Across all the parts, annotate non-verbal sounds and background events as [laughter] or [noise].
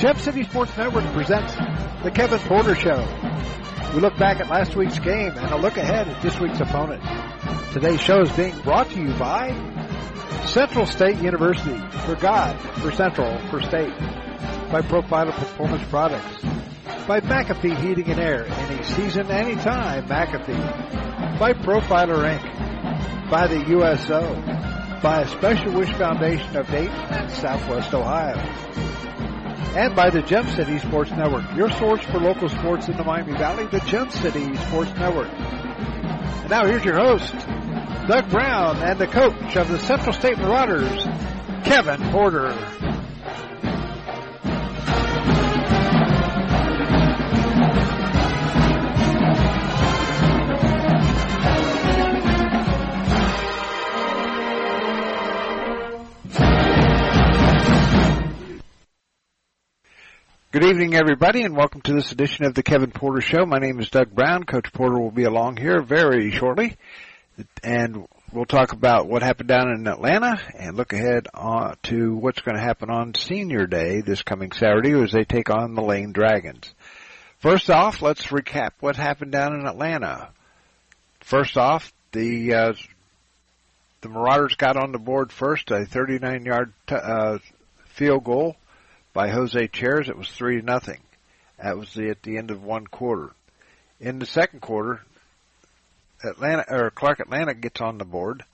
Gem City Sports Network presents the Kevin Porter Show. We look back at last week's game and a look ahead at this week's opponent. Today's show is being brought to you by Central State University, for God, for Central, for State, by Profiler Performance Products, by McAfee Heating and Air, any season, any anytime, McAfee, by Profiler Inc., by the USO, by a Special Wish Foundation of Dayton and Southwest Ohio, and by the Gem City Sports Network, your source for local sports in the Miami Valley, the Gem City Sports Network. And now here's your host, Doug Brown, and the coach of the Central State Marauders, Kevin Porter. Good evening, everybody, and welcome to this edition of the Kevin Porter Show. My name is Doug Brown. Coach Porter will be along here very shortly, and we'll talk about what happened down in Atlanta and look ahead uh, to what's going to happen on Senior Day this coming Saturday as they take on the Lane Dragons. First off, let's recap what happened down in Atlanta. First off, the uh, the Marauders got on the board first, a 39-yard t- uh, field goal by Jose Chairs. It was three to nothing. That was the, at the end of one quarter. In the second quarter, Atlanta or Clark Atlanta gets on the board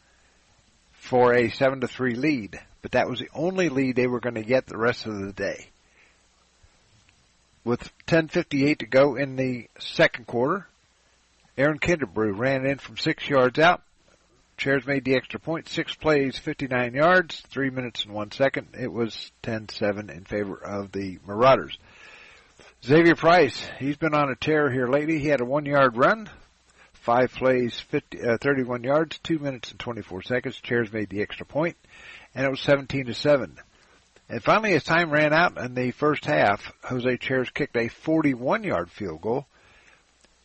for a seven to three lead, but that was the only lead they were going to get the rest of the day. With 10:58 to go in the second quarter, Aaron Kinnebrew ran in from six yards out. Chairs made the extra point. Six plays, 59 yards, three minutes and one second. It was 10-7 in favor of the Marauders. Xavier Price, he's been on a tear here lately. He had a one-yard run, five plays, 50, uh, 31 yards, two minutes and 24 seconds. Chairs made the extra point, and it was 17 to seven. And finally, as time ran out in the first half, Jose Chairs kicked a 41-yard field goal.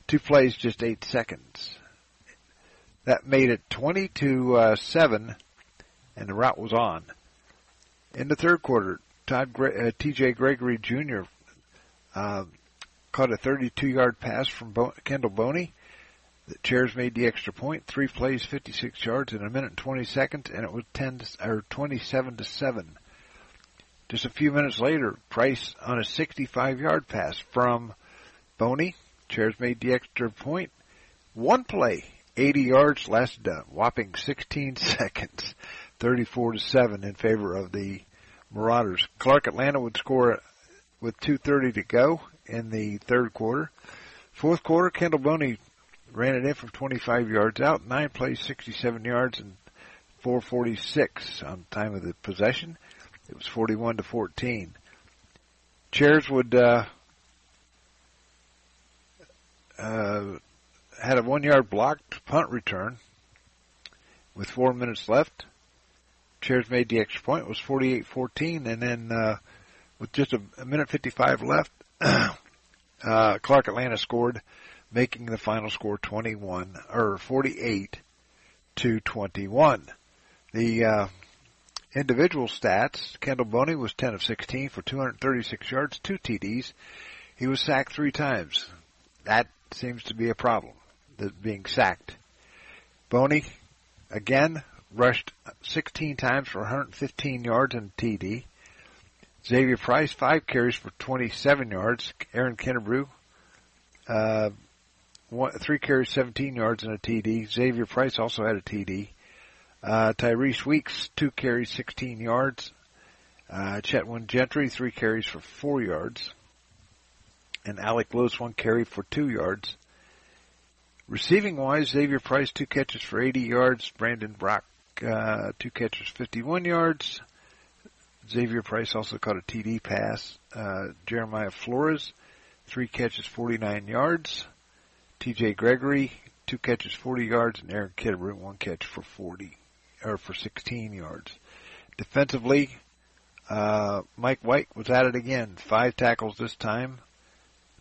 Two plays, just eight seconds. That made it 20 to uh, 7, and the rout was on. In the third quarter, Todd Gre- uh, T.J. Gregory Jr. Uh, caught a 32-yard pass from Bo- Kendall Boney. The Chairs made the extra. Three plays, 56 yards in a minute and 20 seconds, and it was 10 to, or 27 to 7. Just a few minutes later, Price on a 65-yard pass from Boney. Chairs made the extra. One play, 80 yards, lasted a whopping 16 [laughs] seconds, 34 to 7 in favor of the Marauders. Clark Atlanta would score with 2.30 to go in the third quarter. Fourth quarter, Kendall Boney ran it in from 25 yards out, nine plays, 67 yards, and 446 on time of the possession. It was 41 to 14. Chairs would uh, uh, had a one yard blocked punt return with four minutes left. Chairs made the extra point. It was 48-14, and then uh, with just a, a minute 55 left, [clears throat] uh, Clark Atlanta scored, making the final score 21 or 48 to 21. The uh, individual stats: Kendall Boney was 10 of 16 for 236 yards, two TDs. He was sacked three times. That seems to be a problem being sacked. Boney, again, rushed 16 times for 115 yards and TD. Xavier Price, five carries for 27 yards. Aaron Kinnebrew, uh, one, three carries, 17 yards and a TD. Xavier Price also had a TD. Uh, Tyrese Weeks, two carries, 16 yards. Uh, Chetwin Gentry, three carries for four yards. And Alec Lewis, one carry for two yards. Receiving wise, Xavier Price, two catches for 80 yards. Brandon Brock, uh, two catches, 51 yards. Xavier Price also caught a TD pass. Uh, Jeremiah Flores, three catches, 49 yards. TJ Gregory, two catches, 40 yards. And Aaron Kidder, one catch for 40, or for 16 yards. Defensively, uh, Mike White was at it again. Five tackles this time,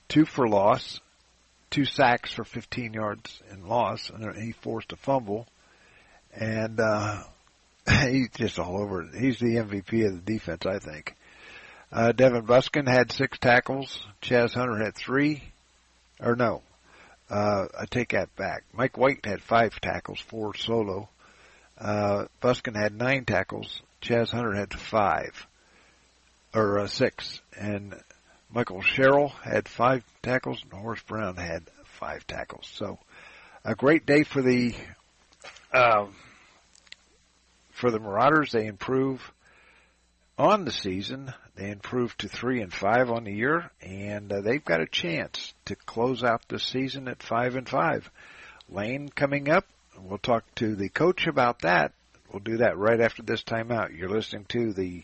two for loss two sacks for 15 yards in loss, and he forced a fumble. And uh, [laughs] he's just all over it. He's the MVP of the defense, I think. Uh, Devin Buskin had six tackles. Chaz Hunter had three. Or no, uh, I take that back. Mike White had five tackles, four solo. Uh, Buskin had nine tackles. Chaz Hunter had five. Or uh, six. And Michael Sherrill had five tackles and Horace Brown had five tackles. So a great day for the, um, for the Marauders. They improve on the season. They improved to three and five on the year, and uh, they've got a chance to close out the season at five and five. Lane coming up. We'll talk to the coach about that. We'll do that right after this timeout. You're listening to the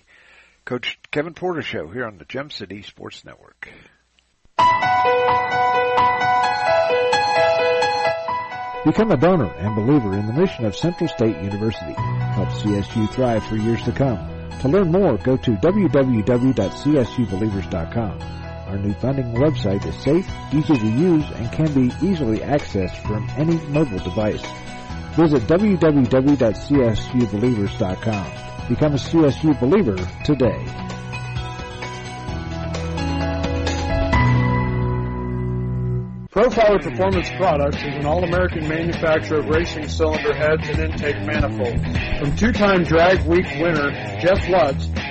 Coach Kevin Porter Show here on the Gem City Sports Network. Become a donor and believer in the mission of Central State University. Help CSU thrive for years to come. To learn more, go to www.csubelievers.com. Our new funding website is safe, easy to use, and can be easily accessed from any mobile device. Visit www.csubelievers.com. Become a CSU believer today. Profiler Performance Products is an all-American manufacturer of racing cylinder heads and intake manifolds. From two-time Drag Week winner Jeff Lutz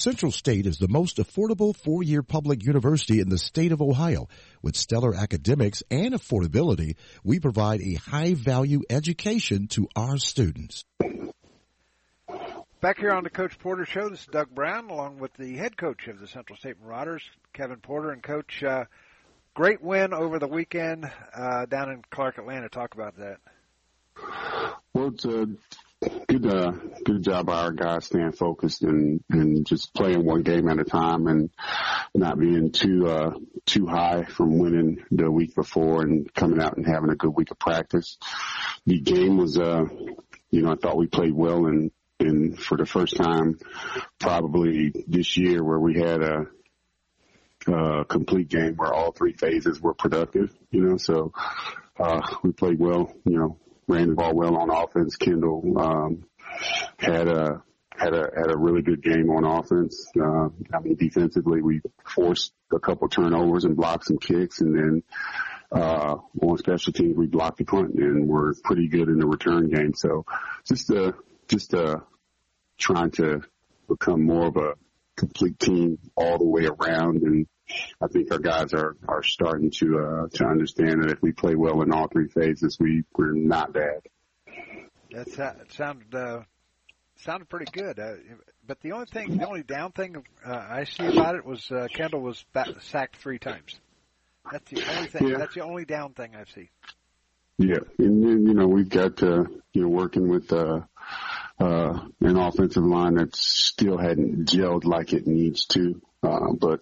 Central State is the most affordable four-year public university in the state of Ohio. With stellar academics and affordability, we provide a high-value education to our students. Back here on the Coach Porter Show, this is Doug Brown, along with the head coach of the Central State Marauders, Kevin Porter. And Coach, uh, great win over the weekend uh, down in Clark, Atlanta. Talk about that. Well, it's a good, uh, good job by our guys staying focused and and just playing one game at a time and not being too uh, too high from winning the week before and coming out and having a good week of practice. The game was, uh, you know, I thought we played well and and for the first time probably this year where we had a uh, complete game where all three phases were productive, you know, so, uh, we played well, you know, ran the ball well on offense. Kendall, um, had a, had a, had a really good game on offense. Uh, I mean, defensively, we forced a couple turnovers and blocked some kicks and then, uh, on special teams, we blocked the punt and we're pretty good in the return game. So just, uh, just, uh, trying to become more of a complete team all the way around. And I think our guys are, are starting to, uh, to understand that if we play well in all three phases, we, we're not bad. That's, that sounded, uh, sounded pretty good. Uh, but the only thing, the only down thing uh, I see about it was uh, Kendall was back, sacked three times. That's the only thing. Yeah. That's the only down thing I've seen. Yeah, and then you know we've got uh, you know working with uh, uh, an offensive line that still hadn't gelled like it needs to. Uh, but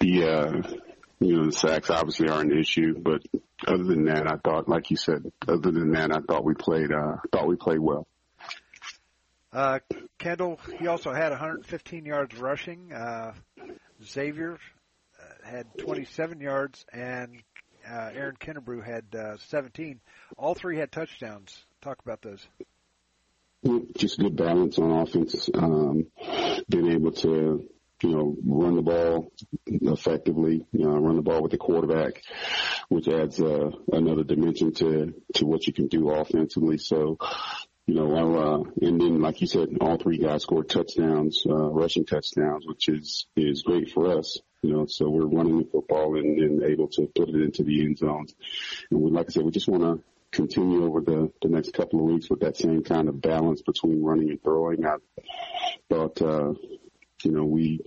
the uh, you know the sacks obviously are an issue. But other than that, I thought, like you said, other than that, I thought we played uh, thought we played well. Uh, Kendall, he also had 115 yards rushing. Uh, Xavier uh, had 27 yards, and uh, Aaron Kinnebrew had uh, 17. All three had touchdowns. Talk about those. Just good balance on offense. Um, being able to you know, run the ball effectively, you know, run the ball with the quarterback, which adds uh, another dimension to to what you can do offensively. So, you know, uh, and then like you said, all three guys scored touchdowns, uh, rushing touchdowns, which is is great for us. You know, so we're running the football and, and able to put it into the end zones. And we, like I said, we just want to continue over the, the next couple of weeks with that same kind of balance between running and throwing. I thought, uh, you know, we,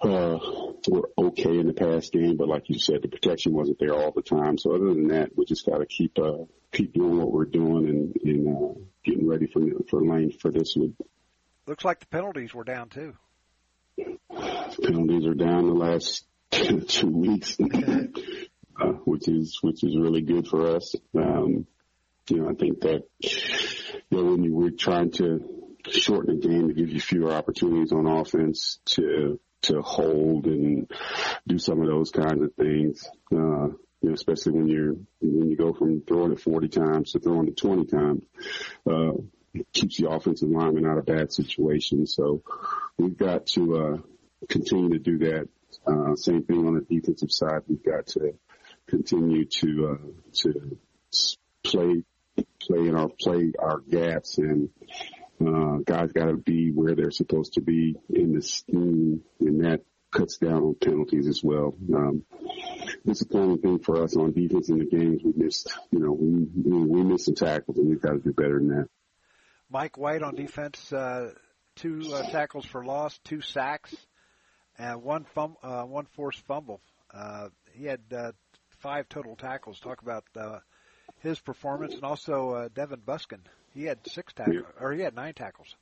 uh, were okay in the past game, but like you said, the protection wasn't there all the time. So other than that, we just got to keep, uh, keep doing what we're doing and, and, uh, getting ready for, for Lane for this week. Looks like the penalties were down too. Penalties are down the last [laughs] two weeks, uh, which is which is really good for us. Um, you know, I think that you know when you were trying to shorten the game to give you fewer opportunities on offense to to hold and do some of those kinds of things. Uh, you know, especially when you're when you go from throwing it 40 times to throwing it 20 times, uh, it keeps the offensive lineman out of bad situations. So we've got to uh, continue to do that. Uh, same thing on the defensive side. We've got to continue to uh, to play play in our play our gaps and uh, guys got to be where they're supposed to be in the scheme, and that cuts down on penalties as well. Um, disappointing thing for us on defense in the games we missed. You know, we we missed some tackles, and we've got to do better than that. Mike White on defense, uh, two uh, tackles for loss, two sacks, and one fum- uh, one forced fumble. Uh, he had uh, five total tackles. Talk about uh, his performance, and also uh, Devin Buskin. He had six tackles, yeah. or he had nine tackles.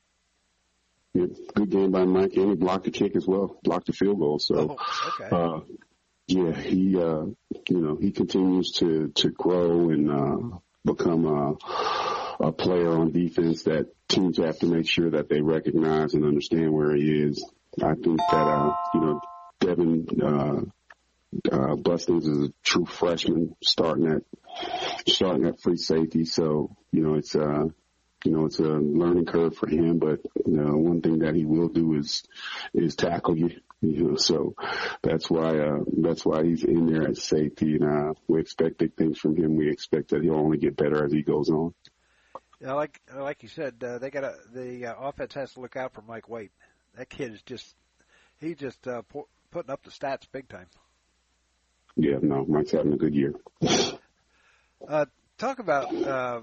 Yeah, good game by Mike, and he blocked the kick as well, blocked the field goal. So, oh, okay. uh, yeah, he, uh, you know, he continues to to grow and uh, become a, a player on defense that teams have to make sure that they recognize and understand where he is. I think that, uh, you know, Devin uh, uh, Buskins is a true freshman starting at starting at free safety. So you know it's uh you know it's a learning curve for him. But you know one thing that he will do is is tackle you. You know, so that's why uh, that's why he's in there at safety, and uh, we expect big things from him. We expect that he'll only get better as he goes on. Yeah, like like you said, uh, they got the uh, offense has to look out for Mike White. That kid is just he's just uh, putting up the stats big time yeah, no, Mike's having a good year. uh, talk about uh,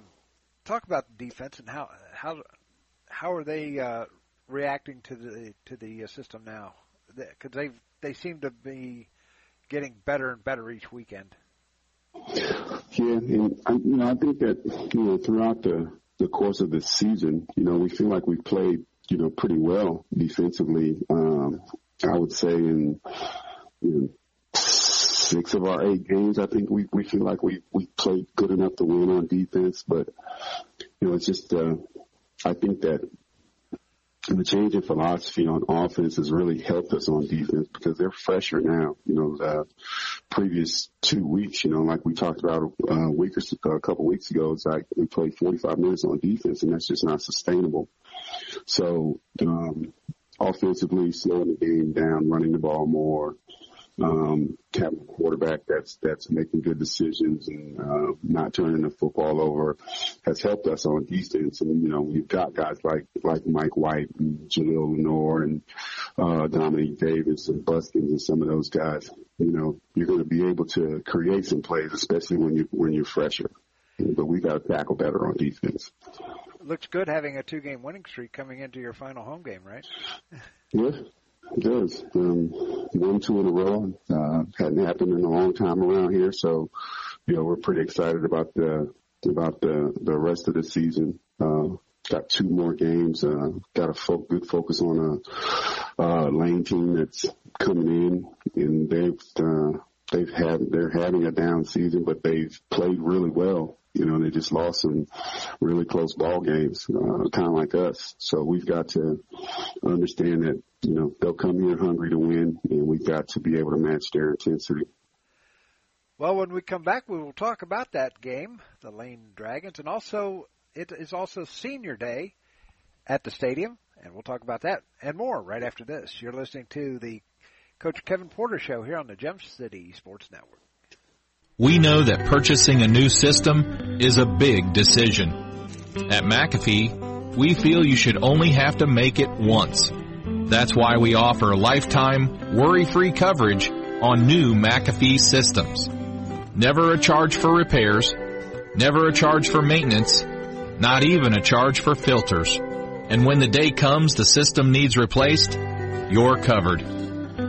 talk about the defense and how how how are they uh, reacting to the to the uh, system now? Because they they seem to be getting better and better each weekend. Yeah, and I, you know I think that you know throughout the the course of the season, you know we feel like we've played you know pretty well defensively. Um, I would say in know, six of our eight games, I think we, we feel like we, we played good enough to win on defense. But, you know, it's just, uh, I think that the change in philosophy on offense has really helped us on defense because they're fresher now. You know, the previous two weeks, you know, like we talked about uh, a week or a couple weeks ago, it's like we played 45 minutes on defense and that's just not sustainable. So, um, offensively, slowing the game down, running the ball more, um, a quarterback that's that's making good decisions and uh, not turning the football over has helped us on defense. And you know we've got guys like like Mike White and Jaleel Lenoir and uh, Dominique Davis and Buskins and some of those guys. You know you're going to be able to create some plays, especially when you when you're fresher. But we got to tackle better on defense. Looks good having a two-game winning streak coming into your final home game, right? yeah, it does. Um, one, two in a row. Uh, hadn't happened in a long time around here. So, you know, we're pretty excited about the, about the, the rest of the season. Uh, got two more games. Uh, got a fo- good focus on a, uh, lane team that's coming in and they've, uh, they've had, they're having a down season, but they've played really well. You know, they just lost some really close ball games, uh, kind of like us. So we've got to understand that, you know, they'll come here hungry to win and we've got to be able to match their intensity. Well, when we come back, we will talk about that game, the Lane Dragons, and also it is also Senior Day at the stadium, and we'll talk about that and more right after this. You're listening to the Coach Kevin Porter Show here on the Gem City Sports Network. We know that purchasing a new system is a big decision. At McAfee, we feel you should only have to make it once. That's why we offer lifetime, worry-free coverage on new McAfee systems. Never a charge for repairs, never a charge for maintenance, not even a charge for filters. And when the day comes the system needs replaced, you're covered.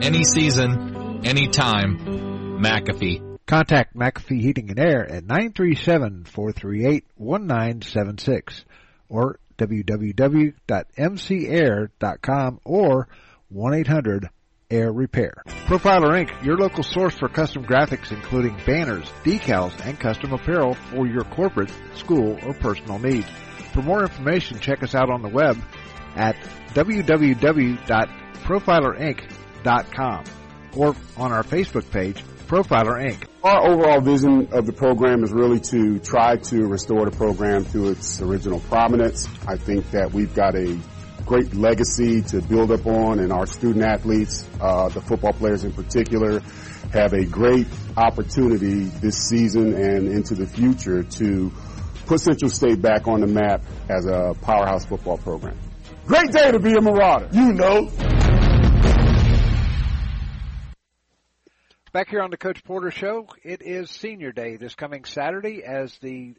Any season, any time, McAfee. Contact McAfee Heating and Air at 937-438-1976 or www.mcair.com or 1-800 Air Repair. Profiler Inc., your local source for custom graphics including banners, decals, and custom apparel for your corporate, school, or personal needs. For more information, check us out on the web at www.profilerinc.com or on our Facebook page, Profiler Inc. Our overall vision of the program is really to try to restore the program to its original prominence. I think that we've got a great legacy to build up on and our student athletes, uh, the football players in particular, have a great opportunity this season and into the future to put Central State back on the map as a powerhouse football program. Great day to be a Marauder. You know. Back here on the Coach Porter Show, it is Senior Day this coming Saturday as the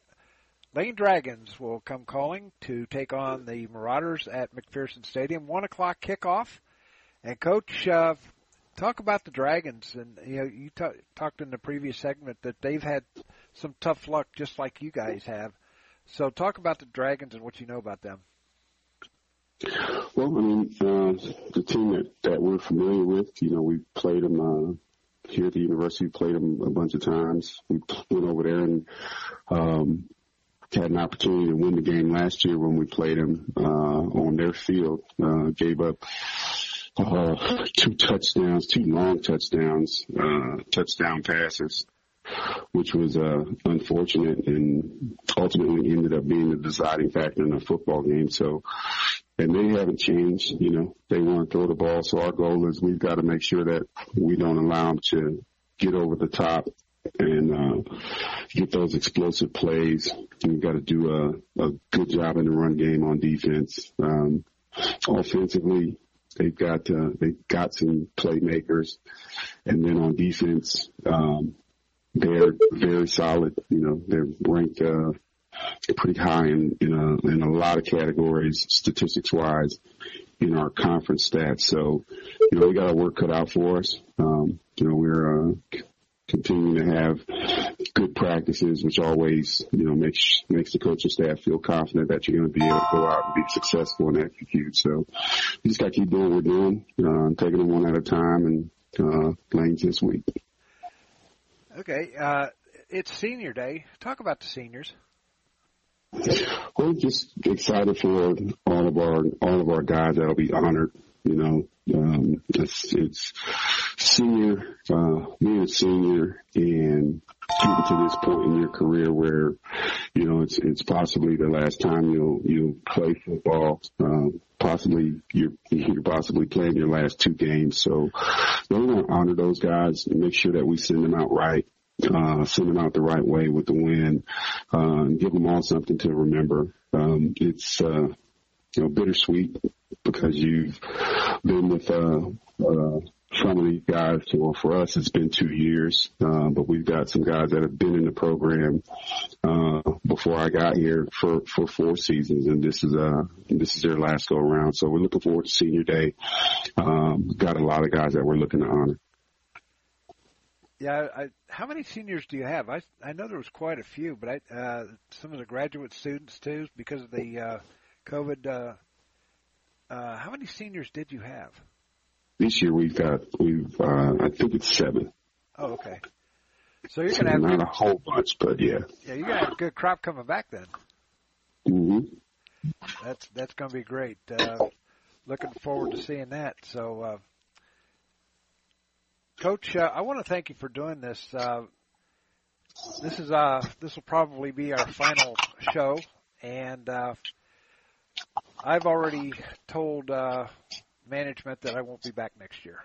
Lane Dragons will come calling to take on the Marauders at McPherson Stadium. One o'clock kickoff. And Coach, uh, talk about the Dragons. And you know, you t- talked in the previous segment that they've had some tough luck, just like you guys have. So talk about the Dragons and what you know about them. Well, I mean, uh, the team that, that we're familiar with, you know, we played them uh, here at the university, We played them a bunch of times. We went over there and um, had an opportunity to win the game last year when we played them uh, on their field. Uh, gave up uh, two touchdowns, two long touchdowns, uh, touchdown passes, which was uh, unfortunate and ultimately ended up being the deciding factor in the football game. So and they haven't changed. You know, they want to throw the ball. So our goal is we've got to make sure that we don't allow them to get over the top and uh, get those explosive plays. We've got to do a, a good job in the run game on defense. Um, offensively, they've got uh, they've got some playmakers, and then on defense, um, they're very solid. You know, they're ranked. Uh, pretty high in in a, in a lot of categories, statistics wise, in our conference stats. So, you know, we got our work cut out for us. Um, you know, we're uh, continuing to have good practices, which always, you know, makes makes the coaching staff feel confident that you're going to be able to go out and be successful and execute. So, we just got to keep doing what we're doing, uh, taking them one at a time, and uh, playing this week. Okay, uh, it's senior day. Talk about the seniors. We're just excited for all of our all of our guys that'll be honored. You know, um, it's it's senior, uh, being a senior and getting to this point in your career where you know it's it's possibly the last time you'll you'll play football. Uh, possibly you're you're possibly playing your last two games. So we want to honor those guys and make sure that we send them out right uh, send them out the right way with the win, uh, and give them all something to remember. Um, it's, uh, you know, bittersweet because you've been with, uh, uh, some of these guys, well, for us, it's been two years, uh, but we've got some guys that have been in the program, uh, before I got here for, for four seasons. And this is, uh, this is their last go around. So we're looking forward to senior day. Um, got a lot of guys that we're looking to honor. Yeah, I, how many seniors do you have? I I know there was quite a few, but I uh, some of the graduate students too because of the uh, COVID. Uh, uh, how many seniors did you have? This year we've got we've uh, I think it's seven. Oh, okay. So you're gonna have not good, a whole bunch, but yeah. Yeah, you're gonna have a good crop coming back then. Mm-hmm. That's that's gonna be great. Uh, looking forward to seeing that. So. Uh, Coach, uh, I want to thank you for doing this. Uh, this is uh, this will probably be our final show, and uh, I've already told uh, management that I won't be back next year.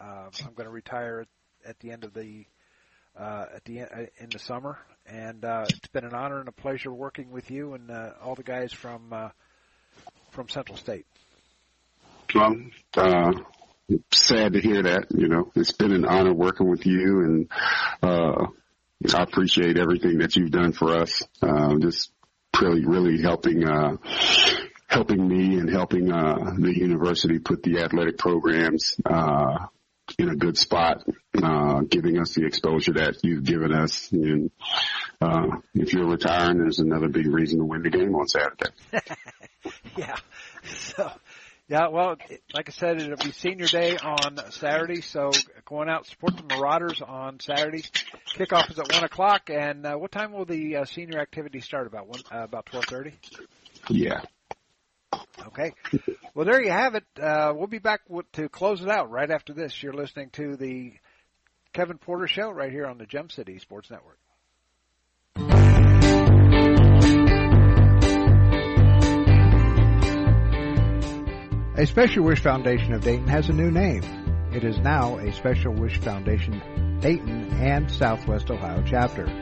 Uh, I'm going to retire at the end of the uh, at the uh, in the summer, and uh, it's been an honor and a pleasure working with you and uh, all the guys from uh, from Central State. Well, uh, sad to hear that. You know, it's been an honor working with you, and uh, I appreciate everything that you've done for us. Uh, just really, really helping. Uh, helping me and helping uh, the university put the athletic programs uh, in a good spot, uh, giving us the exposure that you've given us. And uh, if you're retiring, there's another big reason to win the game on Saturday. [laughs] yeah. So, Yeah, well, like I said, it'll be senior day on Saturday, so going out support the Marauders on Saturday. Kickoff is at one o'clock, and uh, what time will the uh, senior activity start? About one, uh, about twelve thirty. Yeah. Okay. Well, there you have it. Uh, we'll be back with, to close it out right after this. You're listening to the Kevin Porter Show right here on the Gem City Sports Network. A Special Wish Foundation of Dayton has a new name. It is now a Special Wish Foundation Dayton and Southwest Ohio chapter.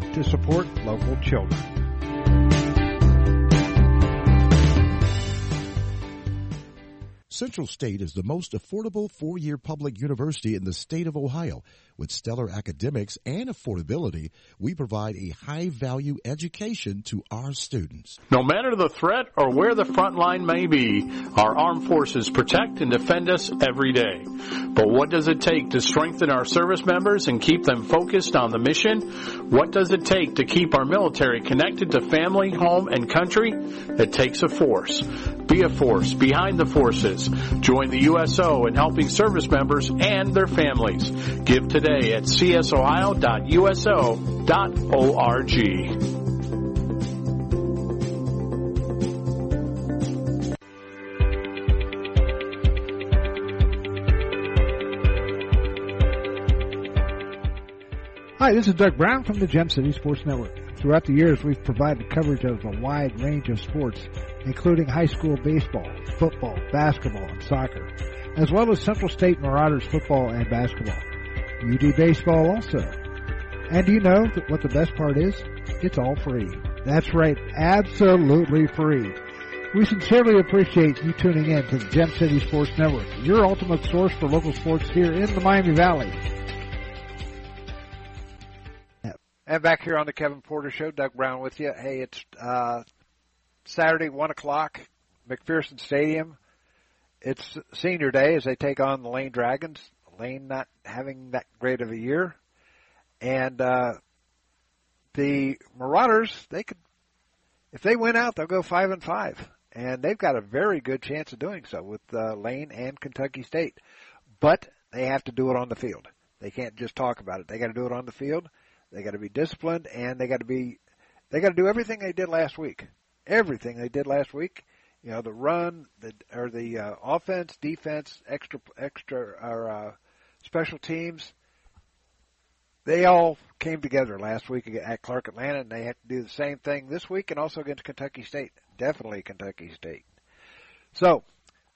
to support local children. Central State is the most affordable four-year public university in the state of Ohio. With stellar academics and affordability, we provide a high-value education to our students. No matter the threat or where the front line may be, our armed forces protect and defend us every day. But what does it take to strengthen our service members and keep them focused on the mission? What does it take to keep our military connected to family, home, and country? It takes a force. Be a force behind the forces. Join the USO in helping service members and their families. Give today at csohio.uso.org. Hi, this is Doug Brown from the Gem City Sports Network. Throughout the years, we've provided coverage of a wide range of sports, including high school baseball, football, basketball, and soccer, as well as Central State Marauders football and basketball. UD baseball also. And do you know what the best part is? It's all free. That's right, absolutely free. We sincerely appreciate you tuning in to the Gem City Sports Network, your ultimate source for local sports here in the Miami Valley. And back here on the Kevin Porter Show, Doug Brown with you. Hey, it's uh, Saturday, 1 o'clock, McPherson Stadium. It's senior day as they take on the Lane Dragons. Lane not having that great of a year. And uh, the Marauders, they could, if they win out, they'll go 5 and 5. And they've got a very good chance of doing so with uh, Lane and Kentucky State. But they have to do it on the field. They can't just talk about it. They got to do it on the field. They got to be disciplined, and they got to be they got to do everything they did last week. Everything they did last week. You know, the run, the or the uh, offense, defense, extra extra or uh, special teams. They all came together last week at Clark Atlanta, and they have to do the same thing this week, and also against Kentucky State. Definitely Kentucky State. So,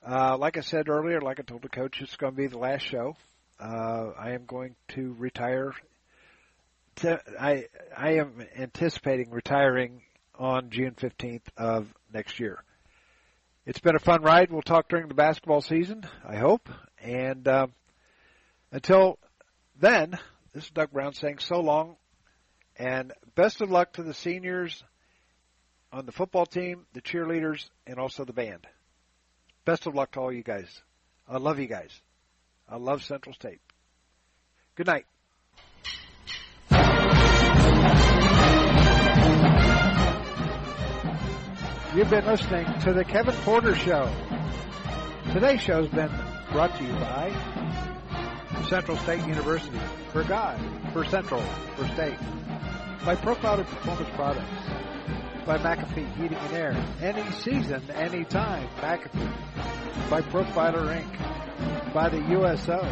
uh, like I said earlier, like I told the coach, it's going to be the last show. Uh, I am going to retire I I am anticipating retiring on June 15th of next year. It's been a fun ride. We'll talk during the basketball season, I hope. And uh, until then, this is Doug Brown saying so long, and best of luck to the seniors on the football team, the cheerleaders, and also the band. Best of luck to all you guys. I love you guys. I love Central State. Good night. You've been listening to the Kevin Porter Show. Today's show's been brought to you by Central State University. For God, for Central, for State. By Profiler Performance Products. By McAfee Heating and Air. Any season, any time, McAfee. By Profiler Inc. By the USO.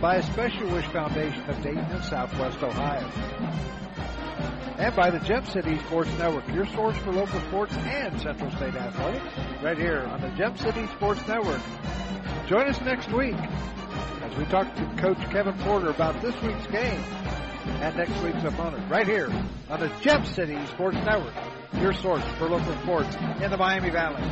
By a Special Wish Foundation of Dayton and Southwest Ohio and by the Gem City Sports Network, your source for local sports and Central State athletics, right here on the Gem City Sports Network. Join us next week we talk to Coach Kevin Porter about this week's game and next week's opponent, right here on the Gem City Sports Network, your source for local sports in the Miami Valley.